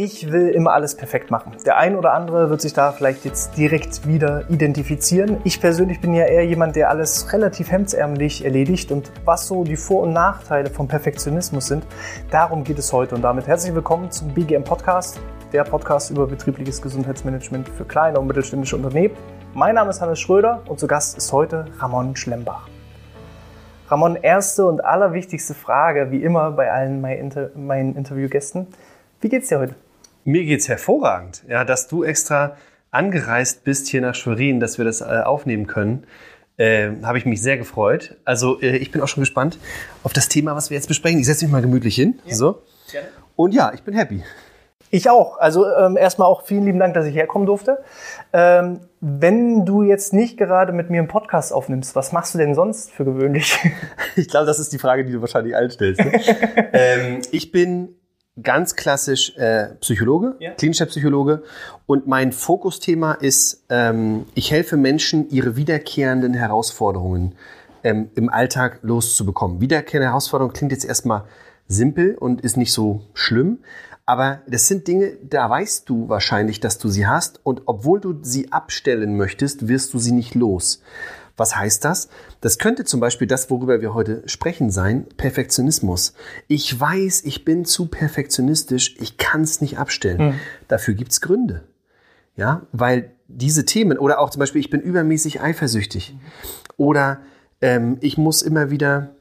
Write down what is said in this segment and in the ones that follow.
Ich will immer alles perfekt machen. Der ein oder andere wird sich da vielleicht jetzt direkt wieder identifizieren. Ich persönlich bin ja eher jemand, der alles relativ hemdsärmelig erledigt und was so die Vor- und Nachteile vom Perfektionismus sind, darum geht es heute und damit herzlich willkommen zum BGM Podcast, der Podcast über betriebliches Gesundheitsmanagement für kleine und mittelständische Unternehmen. Mein Name ist Hannes Schröder und zu Gast ist heute Ramon Schlembach. Ramon, erste und allerwichtigste Frage, wie immer bei allen meinen Interviewgästen. Wie geht's dir heute? Mir geht's hervorragend. Ja, dass du extra angereist bist hier nach Schwerin, dass wir das äh, aufnehmen können. Äh, habe ich mich sehr gefreut. Also äh, ich bin auch schon gespannt auf das Thema, was wir jetzt besprechen. Ich setze mich mal gemütlich hin. Ja, so. Gerne. Und ja, ich bin happy. Ich auch. Also ähm, erstmal auch vielen lieben Dank, dass ich herkommen durfte. Ähm, wenn du jetzt nicht gerade mit mir einen Podcast aufnimmst, was machst du denn sonst für gewöhnlich? Ich glaube, das ist die Frage, die du wahrscheinlich allen stellst. Ne? ähm, ich bin ganz klassisch äh, Psychologe, ja. klinischer Psychologe. Und mein Fokusthema ist, ähm, ich helfe Menschen, ihre wiederkehrenden Herausforderungen ähm, im Alltag loszubekommen. Wiederkehrende Herausforderungen klingt jetzt erstmal simpel und ist nicht so schlimm. Aber das sind Dinge, da weißt du wahrscheinlich, dass du sie hast. Und obwohl du sie abstellen möchtest, wirst du sie nicht los. Was heißt das? Das könnte zum Beispiel das, worüber wir heute sprechen, sein, Perfektionismus. Ich weiß, ich bin zu perfektionistisch, ich kann es nicht abstellen. Mhm. Dafür gibt's Gründe. Ja, weil diese Themen, oder auch zum Beispiel, ich bin übermäßig eifersüchtig. Mhm. Oder ähm, ich muss immer wieder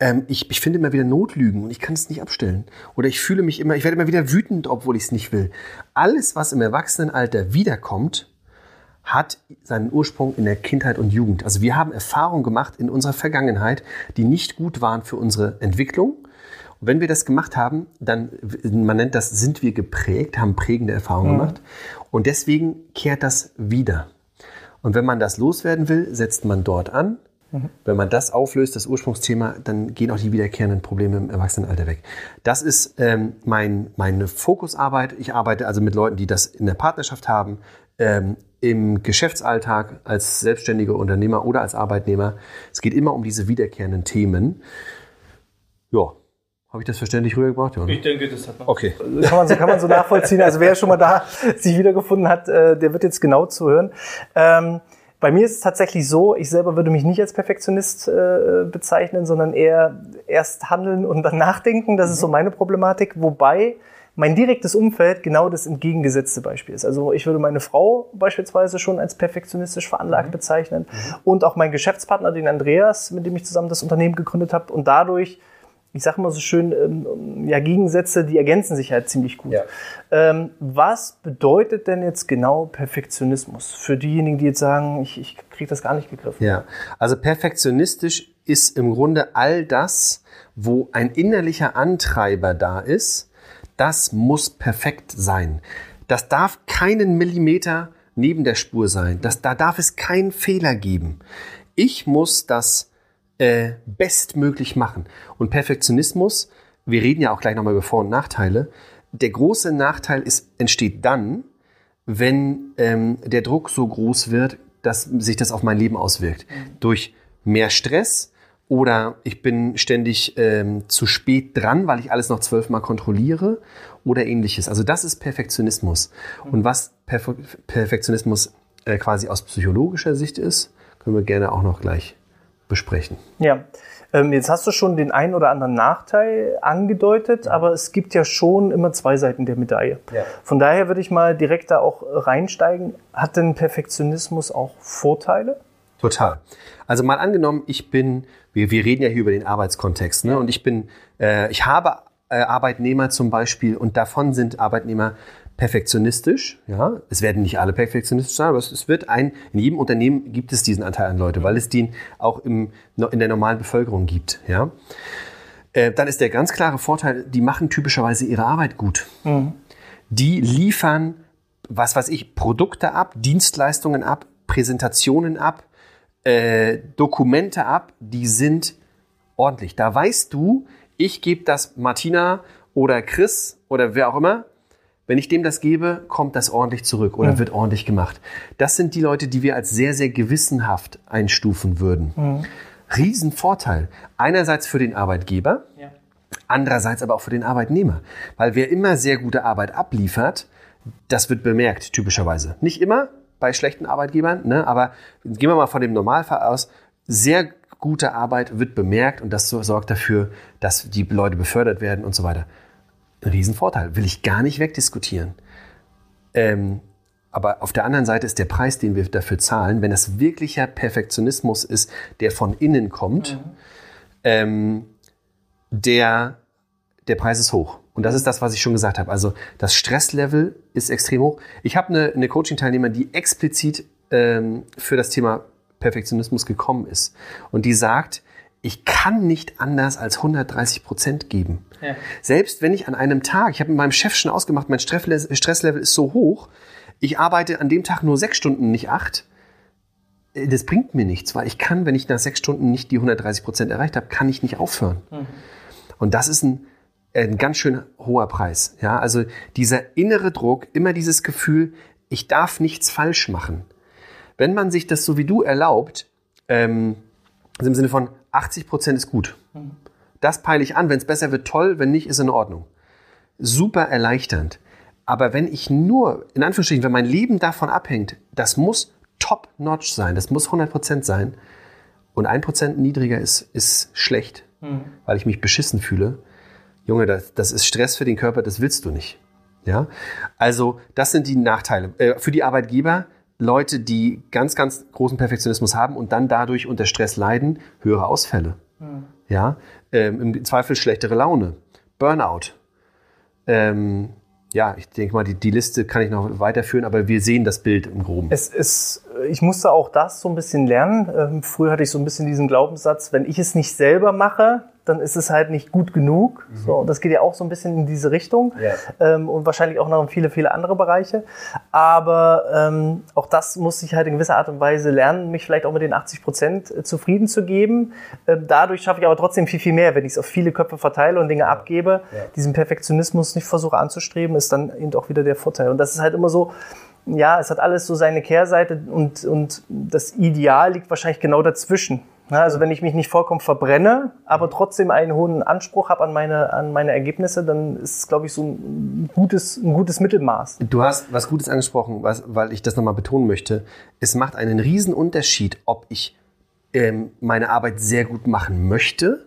ähm, ich, ich finde immer wieder Notlügen und ich kann es nicht abstellen. Oder ich fühle mich immer, ich werde immer wieder wütend, obwohl ich es nicht will. Alles, was im Erwachsenenalter wiederkommt, hat seinen Ursprung in der Kindheit und Jugend. Also wir haben Erfahrungen gemacht in unserer Vergangenheit, die nicht gut waren für unsere Entwicklung. Und wenn wir das gemacht haben, dann, man nennt das, sind wir geprägt, haben prägende Erfahrungen mhm. gemacht. Und deswegen kehrt das wieder. Und wenn man das loswerden will, setzt man dort an. Mhm. Wenn man das auflöst, das Ursprungsthema, dann gehen auch die wiederkehrenden Probleme im Erwachsenenalter weg. Das ist ähm, mein, meine Fokusarbeit. Ich arbeite also mit Leuten, die das in der Partnerschaft haben, ähm, im Geschäftsalltag als selbstständiger Unternehmer oder als Arbeitnehmer. Es geht immer um diese wiederkehrenden Themen. Ja, habe ich das verständlich rübergebracht? Ja, ne? Ich denke, das hat man. Okay. Kann man, so, kann man so nachvollziehen. Also wer schon mal da sich wiedergefunden hat, äh, der wird jetzt genau zuhören. Ähm, bei mir ist es tatsächlich so, ich selber würde mich nicht als Perfektionist äh, bezeichnen, sondern eher erst handeln und dann nachdenken. Das ist so mhm. meine Problematik. Wobei mein direktes Umfeld genau das entgegengesetzte Beispiel ist. Also ich würde meine Frau beispielsweise schon als perfektionistisch veranlagt mhm. bezeichnen mhm. und auch mein Geschäftspartner, den Andreas, mit dem ich zusammen das Unternehmen gegründet habe und dadurch ich sage immer so schön, ähm, ja, Gegensätze, die ergänzen sich halt ziemlich gut. Ja. Ähm, was bedeutet denn jetzt genau Perfektionismus für diejenigen, die jetzt sagen, ich, ich kriege das gar nicht gegriffen? Ja, also perfektionistisch ist im Grunde all das, wo ein innerlicher Antreiber da ist, das muss perfekt sein. Das darf keinen Millimeter neben der Spur sein. Das, da darf es keinen Fehler geben. Ich muss das äh, bestmöglich machen. Und Perfektionismus, wir reden ja auch gleich nochmal über Vor- und Nachteile. Der große Nachteil ist, entsteht dann, wenn ähm, der Druck so groß wird, dass sich das auf mein Leben auswirkt. Mhm. Durch mehr Stress, oder ich bin ständig ähm, zu spät dran, weil ich alles noch zwölfmal kontrolliere oder ähnliches. Also das ist Perfektionismus. Und was Perf Perfektionismus äh, quasi aus psychologischer Sicht ist, können wir gerne auch noch gleich besprechen. Ja, ähm, jetzt hast du schon den einen oder anderen Nachteil angedeutet, aber es gibt ja schon immer zwei Seiten der Medaille. Ja. Von daher würde ich mal direkt da auch reinsteigen. Hat denn Perfektionismus auch Vorteile? Total. Also mal angenommen, ich bin, wir, wir reden ja hier über den Arbeitskontext, ne? Und ich bin, äh, ich habe äh, Arbeitnehmer zum Beispiel und davon sind Arbeitnehmer perfektionistisch. Ja, es werden nicht alle perfektionistisch sein, aber es, wird ein, in jedem Unternehmen gibt es diesen Anteil an Leute, weil es den auch im, in der normalen Bevölkerung gibt. Ja, äh, dann ist der ganz klare Vorteil, die machen typischerweise ihre Arbeit gut. Mhm. Die liefern, was weiß ich, Produkte ab, Dienstleistungen ab, Präsentationen ab, äh, Dokumente ab, die sind ordentlich. Da weißt du, ich gebe das Martina oder Chris oder wer auch immer. Wenn ich dem das gebe, kommt das ordentlich zurück oder mhm. wird ordentlich gemacht. Das sind die Leute, die wir als sehr, sehr gewissenhaft einstufen würden. Mhm. Riesenvorteil. Einerseits für den Arbeitgeber, ja. Andererseits aber auch für den Arbeitnehmer. Weil wer immer sehr gute Arbeit abliefert, das wird bemerkt, typischerweise. Nicht immer bei schlechten Arbeitgebern, ne? aber gehen wir mal von dem Normalfall aus. Sehr gute Arbeit wird bemerkt und das sorgt dafür, dass die Leute befördert werden und so weiter. Ein Riesenvorteil, will ich gar nicht wegdiskutieren. Ähm, aber auf der anderen Seite ist der Preis, den wir dafür zahlen, wenn das wirklicher Perfektionismus ist, der von innen kommt, mhm. ähm, der, der Preis ist hoch. Und das ist das, was ich schon gesagt habe. Also das Stresslevel ist extrem hoch. Ich habe eine, eine Coaching-Teilnehmerin, die explizit ähm, für das Thema Perfektionismus gekommen ist. Und die sagt, ich kann nicht anders als 130 Prozent geben. Ja. Selbst wenn ich an einem Tag, ich habe mit meinem Chef schon ausgemacht, mein Stresslevel ist so hoch, ich arbeite an dem Tag nur sechs Stunden, nicht acht. Äh, das bringt mir nichts, weil ich kann, wenn ich nach sechs Stunden nicht die 130 Prozent erreicht habe, kann ich nicht aufhören. Mhm. Und das ist ein, ein ganz schön hoher Preis. Ja, also dieser innere Druck, immer dieses Gefühl, ich darf nichts falsch machen. Wenn man sich das so wie du erlaubt, ähm, also im Sinne von 80 Prozent ist gut. Das peile ich an. Wenn es besser wird, toll. Wenn nicht, ist in Ordnung. Super erleichternd. Aber wenn ich nur, in Anführungsstrichen, wenn mein Leben davon abhängt, das muss top-notch sein, das muss 100% sein und 1% niedriger ist, ist schlecht, mhm. weil ich mich beschissen fühle. Junge, das, das ist Stress für den Körper, das willst du nicht. Ja? Also, das sind die Nachteile. Äh, für die Arbeitgeber, Leute, die ganz, ganz großen Perfektionismus haben und dann dadurch unter Stress leiden, höhere Ausfälle. Mhm. Ja? Ähm, Im Zweifel schlechtere Laune, Burnout. Ähm, ja, ich denke mal, die, die Liste kann ich noch weiterführen, aber wir sehen das Bild im Groben. Es ist, ich musste auch das so ein bisschen lernen. Ähm, früher hatte ich so ein bisschen diesen Glaubenssatz, wenn ich es nicht selber mache, dann ist es halt nicht gut genug. Mhm. So, das geht ja auch so ein bisschen in diese Richtung ja. ähm, und wahrscheinlich auch noch in viele, viele andere Bereiche. Aber ähm, auch das muss ich halt in gewisser Art und Weise lernen, mich vielleicht auch mit den 80 Prozent äh, zufrieden zu geben. Ähm, dadurch schaffe ich aber trotzdem viel, viel mehr, wenn ich es auf viele Köpfe verteile und Dinge ja. abgebe. Ja. Diesen Perfektionismus nicht versuche anzustreben, ist dann eben auch wieder der Vorteil. Und das ist halt immer so, ja, es hat alles so seine Kehrseite und, und das Ideal liegt wahrscheinlich genau dazwischen. Also wenn ich mich nicht vollkommen verbrenne, aber trotzdem einen hohen Anspruch habe an meine, an meine Ergebnisse, dann ist es, glaube ich, so ein gutes, ein gutes Mittelmaß. Du hast was Gutes angesprochen, was, weil ich das nochmal betonen möchte. Es macht einen riesen Unterschied, ob ich ähm, meine Arbeit sehr gut machen möchte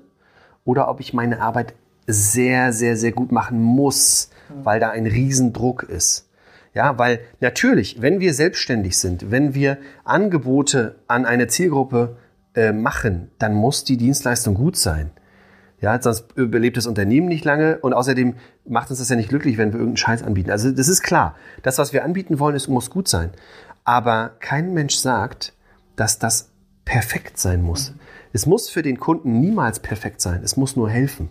oder ob ich meine Arbeit sehr, sehr, sehr gut machen muss, weil da ein Riesendruck ist. Ja, weil natürlich, wenn wir selbstständig sind, wenn wir Angebote an eine Zielgruppe äh, machen, dann muss die Dienstleistung gut sein. Ja, sonst überlebt das Unternehmen nicht lange und außerdem macht uns das ja nicht glücklich, wenn wir irgendeinen Scheiß anbieten. Also das ist klar. Das, was wir anbieten wollen, ist, muss gut sein. Aber kein Mensch sagt, dass das perfekt sein muss. Es muss für den Kunden niemals perfekt sein. Es muss nur helfen.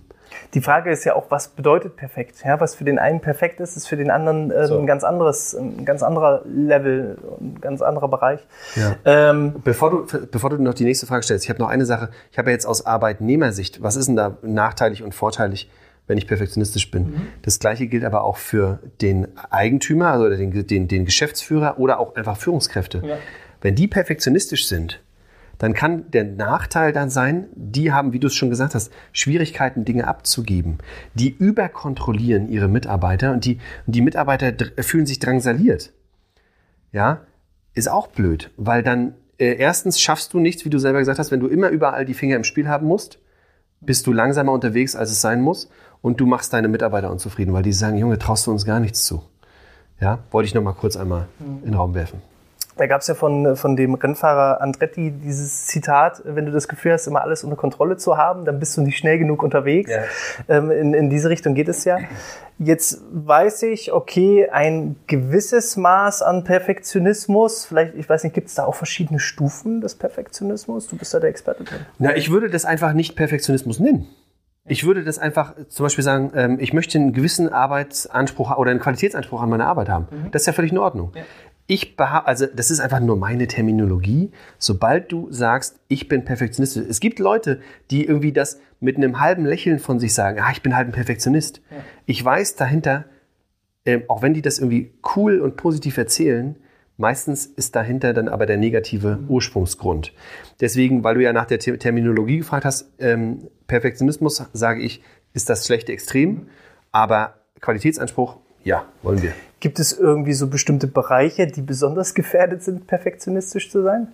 Die Frage ist ja auch, was bedeutet perfekt? Ja, was für den einen perfekt ist, ist für den anderen äh, so. ein ganz anderes, ein ganz anderer Level, ein ganz anderer Bereich. Ja. Ähm, bevor, du, bevor du noch die nächste Frage stellst, ich habe noch eine Sache. Ich habe ja jetzt aus Arbeitnehmersicht, was ist denn da nachteilig und vorteilig, wenn ich perfektionistisch bin? Mhm. Das gleiche gilt aber auch für den Eigentümer, also den, den, den Geschäftsführer oder auch einfach Führungskräfte. Ja. Wenn die perfektionistisch sind, dann kann der Nachteil dann sein, die haben, wie du es schon gesagt hast, Schwierigkeiten, Dinge abzugeben. Die überkontrollieren ihre Mitarbeiter und die, und die Mitarbeiter fühlen sich drangsaliert. Ja, ist auch blöd, weil dann äh, erstens schaffst du nichts, wie du selber gesagt hast, wenn du immer überall die Finger im Spiel haben musst, bist du langsamer unterwegs, als es sein muss und du machst deine Mitarbeiter unzufrieden, weil die sagen, Junge, traust du uns gar nichts zu. Ja, wollte ich noch mal kurz einmal mhm. in den Raum werfen. Da gab es ja von, von dem Rennfahrer Andretti dieses Zitat, wenn du das Gefühl hast, immer alles unter Kontrolle zu haben, dann bist du nicht schnell genug unterwegs. Ja. Ähm, in, in diese Richtung geht es ja. Jetzt weiß ich, okay, ein gewisses Maß an Perfektionismus, vielleicht, ich weiß nicht, gibt es da auch verschiedene Stufen des Perfektionismus? Du bist da der Experte drin. Na, ich würde das einfach nicht Perfektionismus nennen. Ich würde das einfach zum Beispiel sagen, ähm, ich möchte einen gewissen Arbeitsanspruch oder einen Qualitätsanspruch an meine Arbeit haben. Mhm. Das ist ja völlig in Ordnung. Ja ich behaupte, also das ist einfach nur meine Terminologie. Sobald du sagst, ich bin Perfektionist, es gibt Leute, die irgendwie das mit einem halben Lächeln von sich sagen, ah, ich bin halt ein Perfektionist. Ja. Ich weiß dahinter, äh, auch wenn die das irgendwie cool und positiv erzählen, meistens ist dahinter dann aber der negative mhm. Ursprungsgrund. Deswegen, weil du ja nach der Terminologie gefragt hast, ähm, Perfektionismus, sage ich, ist das schlechte Extrem, aber Qualitätsanspruch, ja, wollen wir. Gibt es irgendwie so bestimmte Bereiche, die besonders gefährdet sind, perfektionistisch zu sein?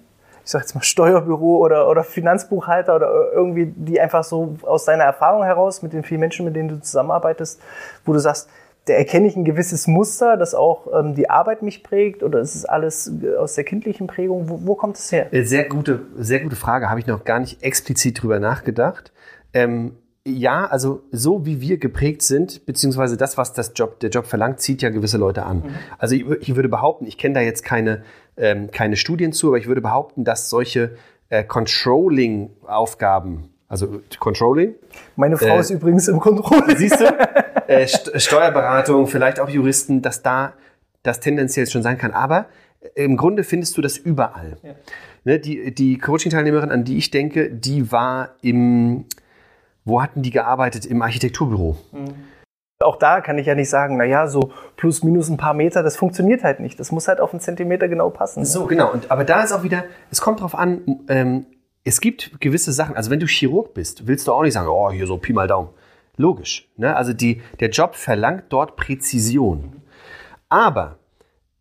Ich sag jetzt mal Steuerbüro oder, oder Finanzbuchhalter oder irgendwie, die einfach so aus deiner Erfahrung heraus mit den vielen Menschen, mit denen du zusammenarbeitest, wo du sagst, da erkenne ich ein gewisses Muster, das auch ähm, die Arbeit mich prägt oder ist es alles äh, aus der kindlichen Prägung? Wo, wo kommt es her? Äh, sehr gute, sehr gute Frage. Habe ich noch gar nicht explizit drüber nachgedacht. Ähm, ja, also so wie wir geprägt sind, beziehungsweise das, was das Job, der Job verlangt, zieht ja gewisse Leute an. Mhm. Also ich, ich, würde behaupten, ich kenne da jetzt keine, ähm, keine Studien zu, aber ich würde behaupten, dass solche äh, Controlling-Aufgaben, also Controlling. Meine Frau äh, ist übrigens im Controlling. Siehst du? Äh, Steuerberatung, vielleicht auch Juristen, dass da das tendenziell schon sein kann. Aber äh, im Grunde findest du das überall. Ja. Ne, die die Coaching-Teilnehmerin, an die ich denke, die war im wo hatten die gearbeitet? Im Architekturbüro. Mhm. Auch da kann ich ja nicht sagen, naja, so plus minus ein paar Meter, das funktioniert halt nicht. Das muss halt auf einen Zentimeter genau passen. So, genau. Und, aber da ist auch wieder, es kommt drauf an, ähm, es gibt gewisse Sachen, also wenn du Chirurg bist, willst du auch nicht sagen, oh, hier so Pi mal Daumen. Logisch. Ne? Also die, der Job verlangt dort Präzision. Aber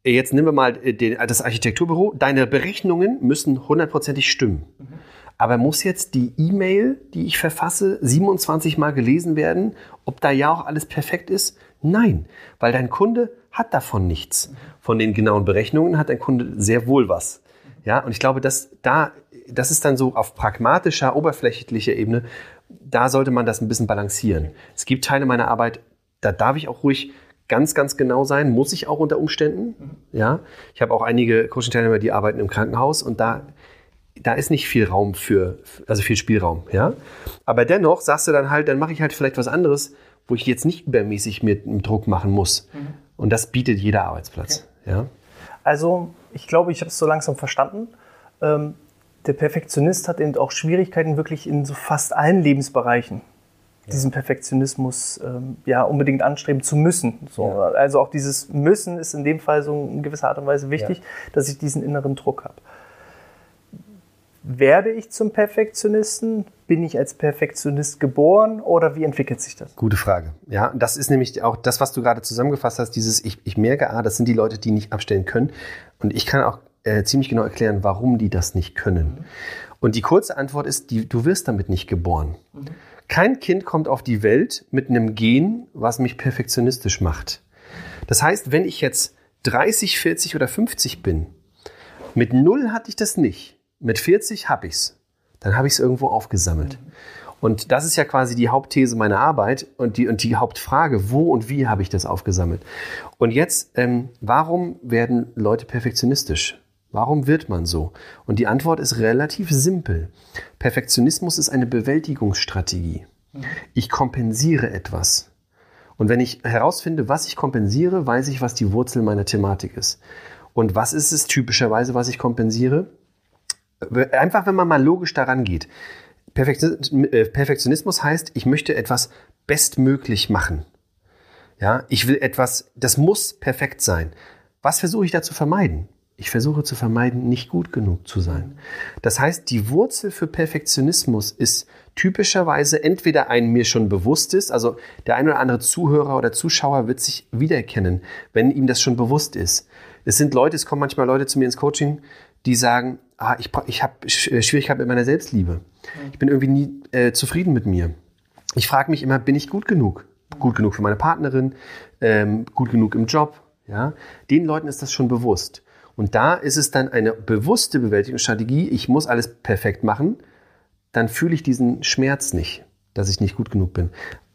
jetzt nehmen wir mal äh, den, das Architekturbüro, deine Berechnungen müssen hundertprozentig stimmen. Mhm. Aber muss jetzt die E-Mail, die ich verfasse, 27 Mal gelesen werden, ob da ja auch alles perfekt ist? Nein, weil dein Kunde hat davon nichts. Von den genauen Berechnungen hat dein Kunde sehr wohl was. Ja, und ich glaube, dass da, das ist dann so auf pragmatischer, oberflächlicher Ebene, da sollte man das ein bisschen balancieren. Es gibt Teile meiner Arbeit, da darf ich auch ruhig ganz, ganz genau sein, muss ich auch unter Umständen. Ja, ich habe auch einige Coaching-Teilnehmer, die arbeiten im Krankenhaus und da da ist nicht viel Raum für, also viel Spielraum, ja. Aber dennoch sagst du dann halt, dann mache ich halt vielleicht was anderes, wo ich jetzt nicht übermäßig mit einem Druck machen muss. Mhm. Und das bietet jeder Arbeitsplatz, okay. ja. Also, ich glaube, ich habe es so langsam verstanden. Ähm, der Perfektionist hat eben auch Schwierigkeiten wirklich in so fast allen Lebensbereichen diesen Perfektionismus ähm, ja unbedingt anstreben zu müssen. So. Ja. Also auch dieses Müssen ist in dem Fall so in gewisser Art und Weise wichtig, ja. dass ich diesen inneren Druck habe. Werde ich zum Perfektionisten? Bin ich als Perfektionist geboren oder wie entwickelt sich das? Gute Frage. Ja, das ist nämlich auch das, was du gerade zusammengefasst hast, dieses ich, ich merke, ah, das sind die Leute, die nicht abstellen können. Und ich kann auch äh, ziemlich genau erklären, warum die das nicht können. Mhm. Und die kurze Antwort ist, die, du wirst damit nicht geboren. Mhm. Kein Kind kommt auf die Welt mit einem Gen, was mich perfektionistisch macht. Das heißt, wenn ich jetzt 30, 40 oder 50 bin, mit null hatte ich das nicht mit 40 habe ich es. Dann habe ich es irgendwo aufgesammelt. Und das ist ja quasi die Hauptthese meiner Arbeit und die, und die Hauptfrage, wo und wie habe ich das aufgesammelt? Und jetzt, ähm, warum werden Leute perfektionistisch? Warum wird man so? Und die Antwort ist relativ simpel. Perfektionismus ist eine Bewältigungsstrategie. Ich kompensiere etwas. Und wenn ich herausfinde, was ich kompensiere, weiß ich, was die Wurzel meiner Thematik ist. Und was ist es typischerweise, was ich kompensiere? Einfach, wenn man mal logisch daran geht. Äh, Perfektionismus heißt, ich möchte etwas bestmöglich machen. Ja, ich will etwas, das muss perfekt sein. Was versuche ich da zu vermeiden? Ich versuche zu vermeiden, nicht gut genug zu sein. Das heißt, die Wurzel für Perfektionismus ist typischerweise entweder ein mir schon bewusstes, also der ein oder andere Zuhörer oder Zuschauer wird sich wiedererkennen, wenn ihm das schon bewusst ist. Es sind Leute, es kommen manchmal Leute zu mir ins Coaching, die sagen, ah, ich, ich habe äh, Schwierigkeiten mit meiner Selbstliebe. Ich bin irgendwie nie äh, zufrieden mit mir. Ich frage mich immer, bin ich gut genug? Gut genug für meine Partnerin, ähm, gut genug im Job. Ja? Den Leuten ist das schon bewusst. Und da ist es dann eine bewusste Bewältigungsstrategie. Ich muss alles perfekt machen. Dann fühle ich diesen Schmerz nicht, dass ich nicht gut genug bin.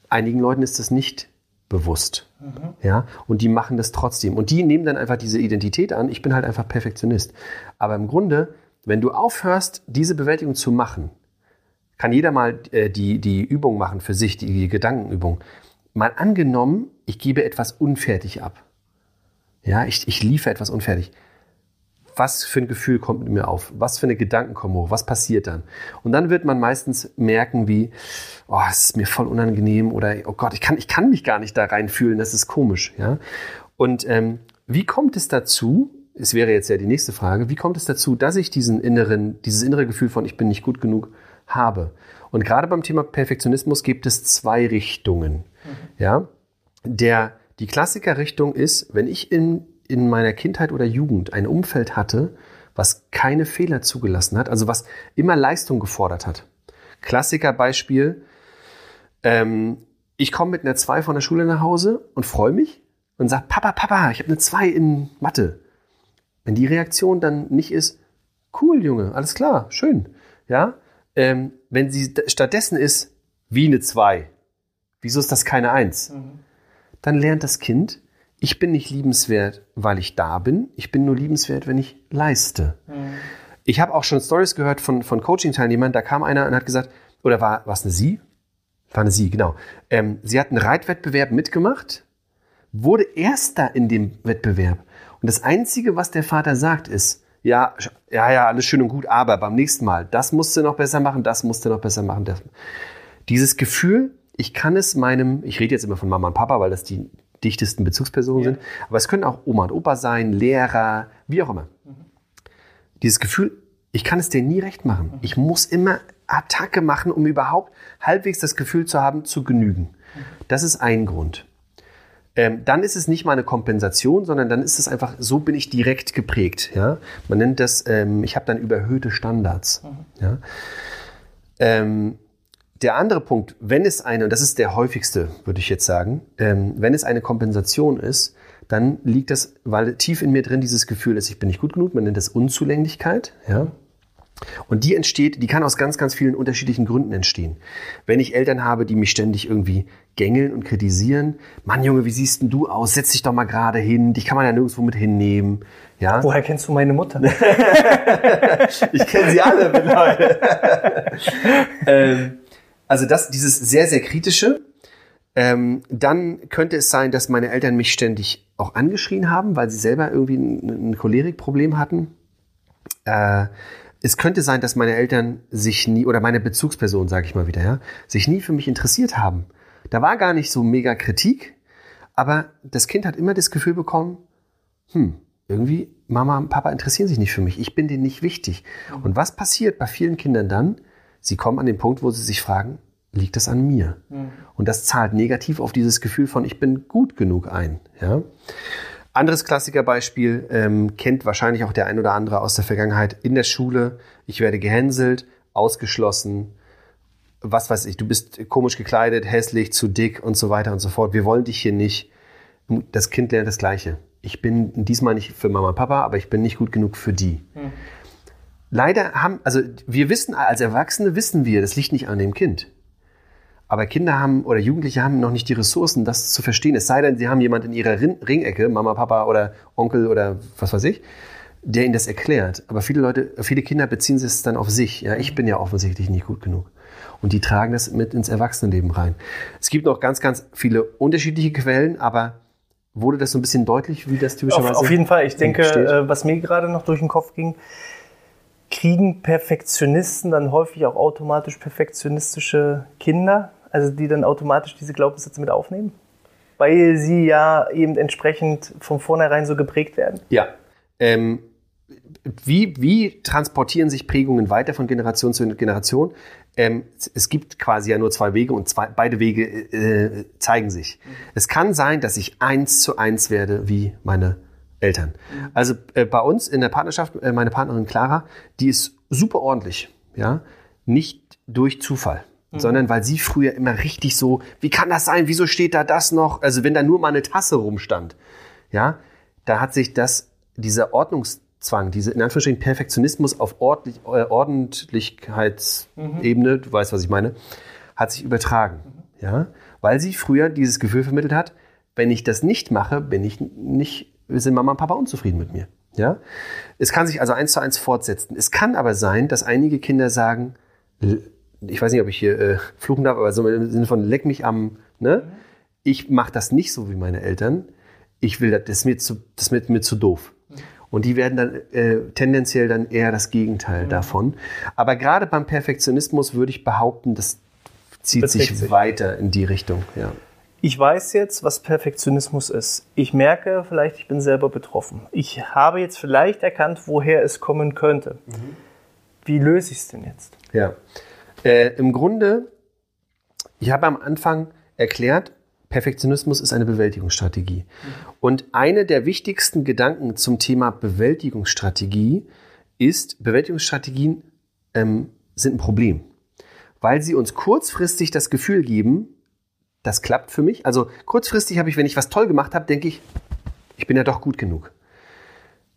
Einigen Leuten ist das nicht bewusst. Mhm. Ja, und die machen das trotzdem. Und die nehmen dann einfach diese Identität an. Ich bin halt einfach Perfektionist. Aber im Grunde, wenn du aufhörst, diese Bewältigung zu machen, kann jeder mal äh, die, die Übung machen für sich, die, die Gedankenübung. Mal angenommen, ich gebe etwas unfertig ab. Ja, ich, ich liefere etwas unfertig was für ein Gefühl kommt mit mir auf? Was für eine Gedanken kommen hoch? Was passiert dann? Und dann wird man meistens merken, wie, oh, es ist mir voll unangenehm oder, oh Gott, ich kann, ich kann mich gar nicht da reinfühlen, das ist komisch. Ja? Und ähm, wie kommt es dazu, es wäre jetzt ja die nächste Frage, wie kommt es dazu, dass ich diesen inneren, dieses innere Gefühl von, ich bin nicht gut genug habe. Und gerade beim Thema Perfektionismus gibt es zwei Richtungen. Mhm. Ja, der, die Klassikerrichtung ist, wenn ich in, in meiner Kindheit oder Jugend ein Umfeld hatte, was keine Fehler zugelassen hat, also was immer Leistung gefordert hat. Klassikerbeispiel, ähm, ich komme mit einer 2 von der Schule nach Hause und freue mich und sage, Papa, Papa, ich habe eine 2 in Mathe. Wenn die Reaktion dann nicht ist, cool, Junge, alles klar, schön, ja, ähm, wenn sie stattdessen ist, wie eine 2, wieso ist das keine 1? Mhm. Dann lernt das Kind, ich bin nicht liebenswert, weil ich da bin, ich bin nur liebenswert, wenn ich leiste. Mhm. Ich habe auch schon Stories gehört von, von Coaching-Teilnehmern, da kam einer und hat gesagt, oder war es eine Sie? War eine Sie, genau. Ähm, sie hat einen Reitwettbewerb mitgemacht, wurde Erster in dem Wettbewerb. Und das Einzige, was der Vater sagt, ist, ja, ja, ja, alles schön und gut, aber beim nächsten Mal, das musst du noch besser machen, das musst du noch besser machen. Das. Dieses Gefühl, ich kann es meinem, ich rede jetzt immer von Mama und Papa, weil das die dichtesten Bezugspersonen ja. sind, aber es können auch Oma und Opa sein, Lehrer, wie auch immer. Mhm. Dieses Gefühl, ich kann es dir nie recht machen. Mhm. Ich muss immer Attacke machen, um überhaupt halbwegs das Gefühl zu haben, zu genügen. Mhm. Das ist ein Grund ähm, dann ist es nicht mal eine Kompensation, sondern dann ist es einfach, so bin ich direkt geprägt. Ja? Man nennt das, ähm, ich habe dann überhöhte Standards. Mhm. Ja? Ähm, der andere Punkt, wenn es eine, und das ist der häufigste, würde ich jetzt sagen, ähm, wenn es eine Kompensation ist, dann liegt das, weil tief in mir drin dieses Gefühl ist, ich bin nicht gut genug, man nennt das Unzulänglichkeit. Ja? Und die entsteht, die kann aus ganz, ganz vielen unterschiedlichen Gründen entstehen. Wenn ich Eltern habe, die mich ständig irgendwie gängeln und kritisieren, Mann, Junge, wie siehst denn du aus? Setz dich doch mal gerade hin. Dich kann man ja nirgendwo mit hinnehmen. Ja? Woher kennst du meine Mutter? ich kenne sie alle mittlerweile. ähm, also das, dieses sehr, sehr kritische. Ähm, dann könnte es sein, dass meine Eltern mich ständig auch angeschrien haben, weil sie selber irgendwie ein, ein Cholerikproblem hatten. Äh, es könnte sein, dass meine Eltern sich nie, oder meine Bezugsperson, sage ich mal wieder, ja, sich nie für mich interessiert haben. Da war gar nicht so mega Kritik, aber das Kind hat immer das Gefühl bekommen, hm, irgendwie Mama und Papa interessieren sich nicht für mich, ich bin denen nicht wichtig. Und was passiert bei vielen Kindern dann? Sie kommen an den Punkt, wo sie sich fragen, liegt das an mir? Mhm. Und das zahlt negativ auf dieses Gefühl von, ich bin gut genug ein. Ja? Anderes Klassikerbeispiel ähm, kennt wahrscheinlich auch der ein oder andere aus der Vergangenheit. In der Schule, ich werde gehänselt, ausgeschlossen, was weiß ich, du bist komisch gekleidet, hässlich, zu dick und so weiter und so fort. Wir wollen dich hier nicht. Das Kind lernt das Gleiche. Ich bin diesmal nicht für Mama und Papa, aber ich bin nicht gut genug für die. Hm. Leider haben, also wir wissen, als Erwachsene wissen wir, das liegt nicht an dem Kind. Aber Kinder haben oder Jugendliche haben noch nicht die Ressourcen, das zu verstehen. Es sei denn, sie haben jemand in ihrer Ringecke, Mama, Papa oder Onkel oder was weiß ich, der ihnen das erklärt. Aber viele Leute, viele Kinder beziehen es dann auf sich. Ja, ich bin ja offensichtlich nicht gut genug. Und die tragen das mit ins Erwachsenenleben rein. Es gibt noch ganz, ganz viele unterschiedliche Quellen, aber wurde das so ein bisschen deutlich, wie das typischerweise Auf, auf jeden Fall. Ich denke, äh, was mir gerade noch durch den Kopf ging, kriegen Perfektionisten dann häufig auch automatisch perfektionistische Kinder? also die dann automatisch diese Glaubenssätze mit aufnehmen? Weil sie ja eben entsprechend von vornherein so geprägt werden? Ja. Ähm, wie, wie transportieren sich Prägungen weiter von Generation zu Generation? Ähm, es gibt quasi ja nur zwei Wege und zwei, beide Wege äh, zeigen sich. Mhm. Es kann sein, dass ich eins zu eins werde wie meine Eltern. Also äh, bei uns in der Partnerschaft, äh, meine Partnerin Clara, die ist super ordentlich, ja, nicht durch Zufall. Mhm. sondern weil sie früher immer richtig so, wie kann das sein, wieso steht da das noch? Also wenn da nur mal eine Tasse rumstand, ja, da hat sich das, dieser Ordnungszwang, diese in Anführungsstrichen Perfektionismus auf Ordentlich, äh, Ordentlichkeitsebene, mhm. du weißt, was ich meine, hat sich übertragen, mhm. ja, weil sie früher dieses Gefühl vermittelt hat, wenn ich das nicht mache, bin ich nicht, sind Mama und Papa unzufrieden mit mir. Ja? Es kann sich also eins zu eins fortsetzen. Es kann aber sein, dass einige Kinder sagen, ich weiß nicht, ob ich hier äh, fluchen darf, aber so im Sinne von leck mich am, ne? Ich mache das nicht so wie meine Eltern. Ich will das, das ist mir zu, das ist mir, zu doof. Und die werden dann äh, tendenziell dann eher das Gegenteil mhm. davon. Aber gerade beim Perfektionismus würde ich behaupten, das zieht sich, sich, weiter in die Richtung. Ja. Ich weiß jetzt, was Perfektionismus ist. Ich merke vielleicht, ich bin selber betroffen. Ich habe jetzt vielleicht erkannt, woher es kommen könnte. Mhm. Wie löse ich es denn jetzt? Ja. Äh, Im Grunde, ich habe am Anfang erklärt, Perfektionismus ist eine Bewältigungsstrategie. Und eine der wichtigsten Gedanken zum Thema Bewältigungsstrategie ist, Bewältigungsstrategien ähm, sind ein Problem, weil sie uns kurzfristig das Gefühl geben, das klappt für mich. Also kurzfristig habe ich, wenn ich was toll gemacht habe, denke ich, ich bin ja doch gut genug.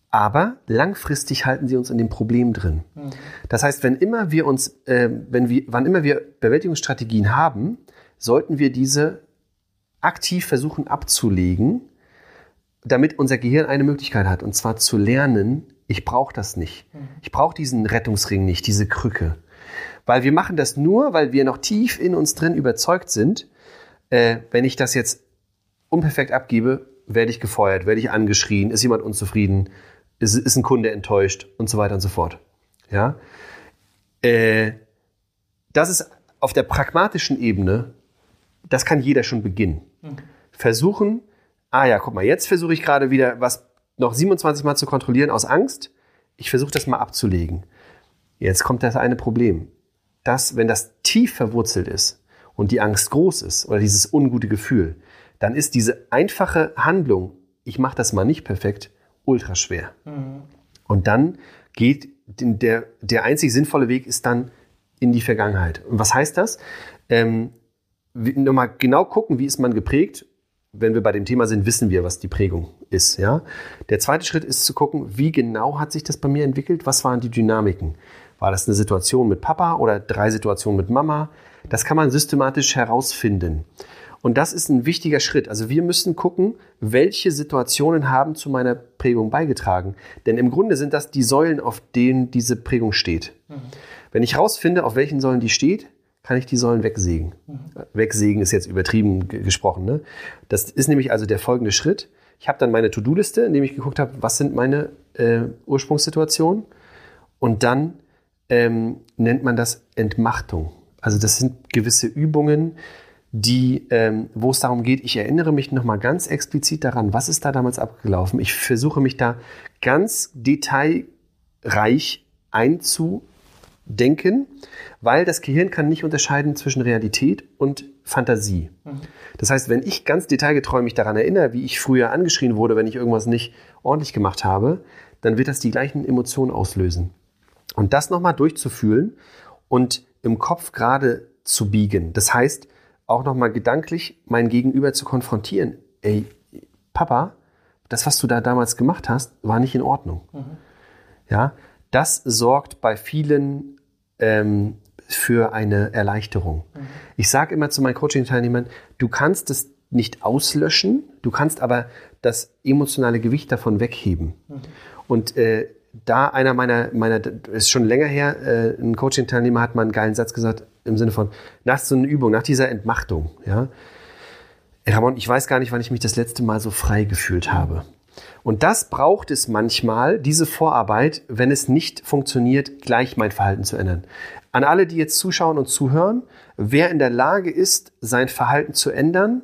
Aber langfristig halten sie uns in dem Problem drin. Mhm. Das heißt, wenn immer wir uns, äh, wenn wir, wann immer wir Bewältigungsstrategien haben, sollten wir diese aktiv versuchen abzulegen, damit unser Gehirn eine Möglichkeit hat, und zwar zu lernen, ich brauche das nicht. Mhm. Ich brauche diesen Rettungsring nicht, diese Krücke. Weil wir machen das nur, weil wir noch tief in uns drin überzeugt sind, äh, wenn ich das jetzt unperfekt abgebe, werde ich gefeuert, werde ich angeschrien, ist jemand unzufrieden, ist, ist ein Kunde enttäuscht und so weiter und so fort. Ja? Äh, das ist auf der pragmatischen Ebene, das kann jeder schon beginnen. Mhm. Versuchen, ah ja, guck mal, jetzt versuche ich gerade wieder was noch 27 Mal zu kontrollieren aus Angst. Ich versuche das mal abzulegen. Jetzt kommt das eine Problem. Das, wenn das tief verwurzelt ist, und die Angst groß ist oder dieses ungute Gefühl, dann ist diese einfache Handlung, ich mache das mal nicht perfekt, ultra schwer. Mhm. Und dann geht der, der einzig sinnvolle Weg ist dann in die Vergangenheit. Und was heißt das? Ähm, nochmal genau gucken, wie ist man geprägt. Wenn wir bei dem Thema sind, wissen wir, was die Prägung ist. Ja? Der zweite Schritt ist zu gucken, wie genau hat sich das bei mir entwickelt? Was waren die Dynamiken? War das eine Situation mit Papa oder drei Situationen mit Mama? Das kann man systematisch herausfinden. Und das ist ein wichtiger Schritt. Also wir müssen gucken, welche Situationen haben zu meiner Prägung beigetragen. Denn im Grunde sind das die Säulen, auf denen diese Prägung steht. Mhm. Wenn ich herausfinde, auf welchen Säulen die steht, kann ich die Säulen wegsägen. Mhm. Wegsägen ist jetzt übertrieben gesprochen. Ne? Das ist nämlich also der folgende Schritt. Ich habe dann meine To-Do-Liste, in dem ich geguckt habe, was sind meine äh, Ursprungssituationen. Und dann ähm, nennt man das Entmachtung. Also das sind gewisse Übungen, die, ähm, wo es darum geht, ich erinnere mich nochmal ganz explizit daran, was ist da damals abgelaufen. Ich versuche mich da ganz detailreich einzudenken, weil das Gehirn kann nicht unterscheiden zwischen Realität und Fantasie. Mhm. Das heißt, wenn ich ganz detailgetreu mich daran erinnere, wie ich früher angeschrien wurde, wenn ich irgendwas nicht ordentlich gemacht habe, dann wird das die gleichen Emotionen auslösen. Und das nochmal durchzufühlen und im Kopf gerade zu biegen. Das heißt, auch nochmal gedanklich mein Gegenüber zu konfrontieren. Ey, Papa, das, was du da damals gemacht hast, war nicht in Ordnung. Mhm. Ja, das sorgt bei vielen ähm, für eine Erleichterung. Mhm. Ich sage immer zu meinen Coaching-Teilnehmern, du kannst es nicht auslöschen, du kannst aber das emotionale Gewicht davon wegheben. Mhm. Und äh, da einer meiner, meiner, ist schon länger her, äh, ein Coaching-Teilnehmer hat mal einen geilen Satz gesagt, im Sinne von, nach so einer Übung, nach dieser Entmachtung, ja. Ramon, ich weiß gar nicht, wann ich mich das letzte Mal so frei gefühlt habe. Und das braucht es manchmal, diese Vorarbeit, wenn es nicht funktioniert, gleich mein Verhalten zu ändern. An alle, die jetzt zuschauen und zuhören, wer in der Lage ist, sein Verhalten zu ändern,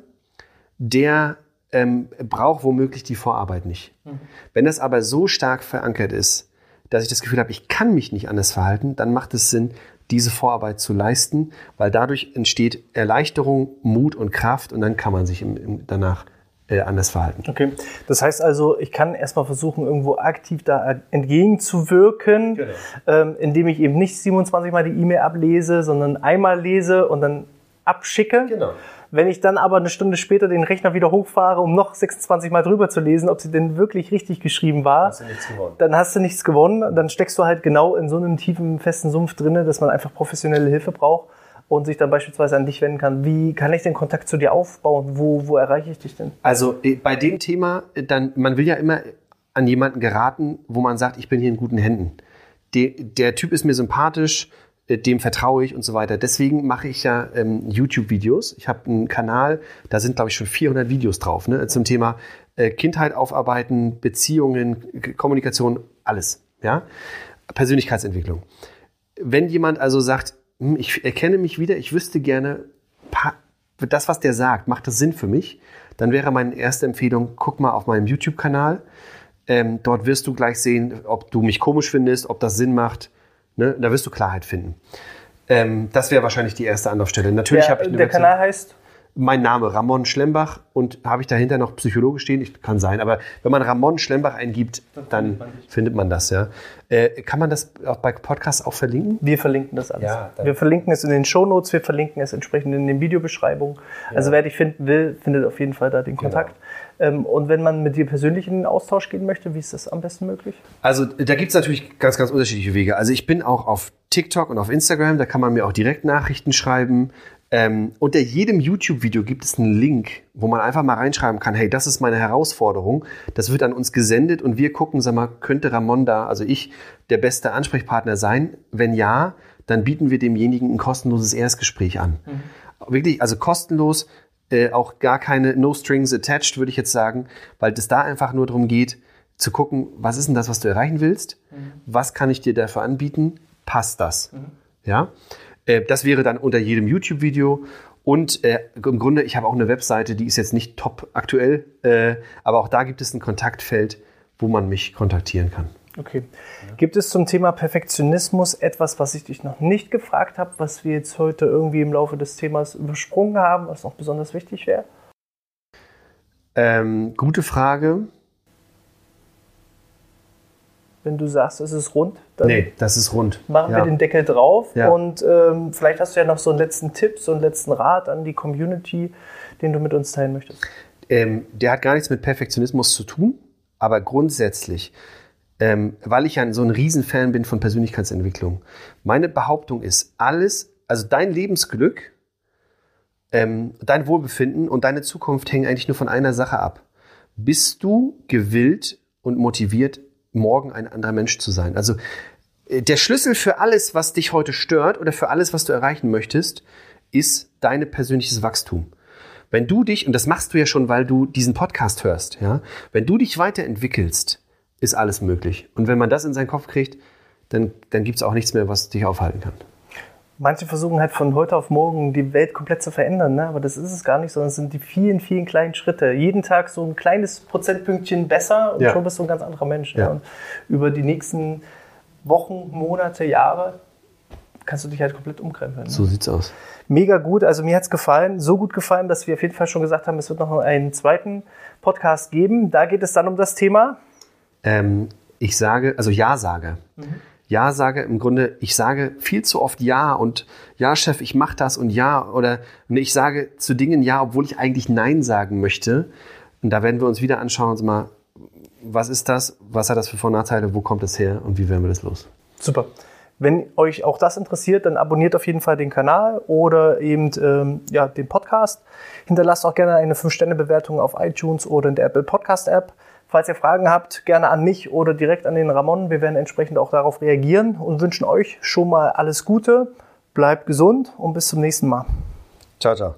der ähm, braucht womöglich die Vorarbeit nicht. Mhm. Wenn das aber so stark verankert ist, dass ich das Gefühl habe, ich kann mich nicht anders verhalten, dann macht es Sinn, diese Vorarbeit zu leisten, weil dadurch entsteht Erleichterung, Mut und Kraft und dann kann man sich im, im, danach äh, anders verhalten. Okay, das heißt also, ich kann erstmal versuchen, irgendwo aktiv da entgegenzuwirken, genau. ähm, indem ich eben nicht 27 Mal die E-Mail ablese, sondern einmal lese und dann abschicke. Genau. Wenn ich dann aber eine Stunde später den Rechner wieder hochfahre, um noch 26 Mal drüber zu lesen, ob sie denn wirklich richtig geschrieben war, hast dann hast du nichts gewonnen. Dann steckst du halt genau in so einem tiefen, festen Sumpf drinne, dass man einfach professionelle Hilfe braucht und sich dann beispielsweise an dich wenden kann. Wie kann ich den Kontakt zu dir aufbauen? Wo, wo erreiche ich dich denn? Also äh, bei dem Thema, äh, dann, man will ja immer an jemanden geraten, wo man sagt, ich bin hier in guten Händen. Der, der Typ ist mir sympathisch, äh, dem vertraue ich und so weiter. Deswegen mache ich ja ähm, YouTube-Videos. Ich habe einen Kanal, da sind, glaube ich, schon 400 Videos drauf ne, zum Thema äh, Kindheit aufarbeiten, Beziehungen, Kommunikation, alles. Ja? Persönlichkeitsentwicklung. Wenn jemand also sagt, hm, ich erkenne mich wieder, ich wüsste gerne, das, was der sagt, macht das Sinn für mich, dann wäre meine erste Empfehlung, guck mal auf meinem YouTube-Kanal. Ähm, dort wirst du gleich sehen, ob du mich komisch findest, ob das Sinn macht Ne? Da wirst du Klarheit finden. Ähm, das wäre wahrscheinlich die erste Anlaufstelle. Natürlich habe ich eine Der Website. Kanal heißt? mein Name Ramon Schlembach und habe ich dahinter noch Psychologe stehen? Ich, kann sein, aber wenn man Ramon Schlembach eingibt, dann, findet man das, ja. Äh, kann man das auch bei Podcasts auch verlinken? Wir verlinken das alles. Ja, wir verlinken es in den Shownotes, wir verlinken es entsprechend in den Videobeschreibungen. Ja. Also wer dich finden will, findet auf jeden Fall da den Kontakt. Genau. Ähm, und wenn man mit dir persönlich in den Austausch gehen möchte, wie ist das am besten möglich? Also da gibt es natürlich ganz, ganz unterschiedliche Wege. Also ich bin auch auf TikTok und auf Instagram, da kann man mir auch direkt Nachrichten schreiben. Ähm, unter jedem YouTube-Video gibt es einen Link, wo man einfach mal reinschreiben kann, hey, das ist meine Herausforderung. Das wird an uns gesendet und wir gucken, sag mal, könnte Ramon da, also ich, der beste Ansprechpartner sein? Wenn ja, dann bieten wir demjenigen ein kostenloses Erstgespräch an. Mhm. Wirklich, also kostenlos, äh, auch gar keine No Strings Attached, würde ich jetzt sagen, weil es da einfach nur darum geht, zu gucken, was ist denn das, was du erreichen willst? Mhm. Was kann ich dir dafür anbieten? Passt das? Mhm. Ja? Äh, das wäre dann unter jedem YouTube-Video. Und äh, im Grunde, ich habe auch eine Webseite, die ist jetzt nicht top aktuell, äh, aber auch da gibt es ein Kontaktfeld, wo man mich kontaktieren kann. Okay. Ja. Gibt es zum Thema Perfektionismus etwas, was ich dich noch nicht gefragt habe, was wir jetzt heute irgendwie im Laufe des Themas übersprungen haben, was noch besonders wichtig wäre? Ähm, gute Frage. Wenn du sagst, es ist rund, dann nee, das ist rund. machen ja. wir den Deckel drauf. Ja. Und ähm, vielleicht hast du ja noch so einen letzten Tipp, so einen letzten Rat an die Community, den du mit uns teilen möchtest. Ähm, der hat gar nichts mit Perfektionismus zu tun, aber grundsätzlich, ähm, weil ich ja so ein Riesenfan bin von Persönlichkeitsentwicklung, meine Behauptung ist, alles, also dein Lebensglück, ähm, dein Wohlbefinden und deine Zukunft hängen eigentlich nur von einer Sache ab. Bist du gewillt und motiviert, morgen ein anderer Mensch zu sein. Also äh, der Schlüssel für alles, was dich heute stört oder für alles, was du erreichen möchtest, ist dein persönliches Wachstum. Wenn du dich, und das machst du ja schon, weil du diesen Podcast hörst, ja, wenn du dich weiterentwickelst, ist alles möglich. Und wenn man das in seinen Kopf kriegt, dann, dann gibt es auch nichts mehr, was dich aufhalten kann manche versuchen halt von heute auf morgen die Welt komplett zu verändern, ne? aber das ist es gar nicht, sondern es sind die vielen, vielen kleinen Schritte. Jeden Tag so ein kleines Prozentpünktchen besser und ja. schon bist du ein ganz anderer Mensch. Ne? Ja. Und über die nächsten Wochen, Monate, Jahre kannst du dich halt komplett umkrempeln. Ne? So sieht's aus. Mega gut, also mir hat's gefallen, so gut gefallen, dass wir auf jeden Fall schon gesagt haben, es wird noch einen zweiten Podcast geben. Da geht es dann um das Thema. Ähm, ich sage, also Ja sage. Mhm. Ja sage, im Grunde, ich sage viel zu oft Ja und Ja, Chef, ich mache das und Ja oder ich sage zu Dingen Ja, obwohl ich eigentlich Nein sagen möchte. Und da werden wir uns wieder anschauen, uns mal, was ist das, was hat das für Vor- und Nachteile, wo kommt es her und wie werden wir das los? Super. Wenn euch auch das interessiert, dann abonniert auf jeden Fall den Kanal oder eben ähm, ja, den Podcast. Hinterlasst auch gerne eine 5-Sterne-Bewertung auf iTunes oder in der Apple Podcast App. Falls ihr Fragen habt, gerne an mich oder direkt an den Ramon. Wir werden entsprechend auch darauf reagieren und wünschen euch schon mal alles Gute. Bleibt gesund und bis zum nächsten Mal. Ciao, ciao.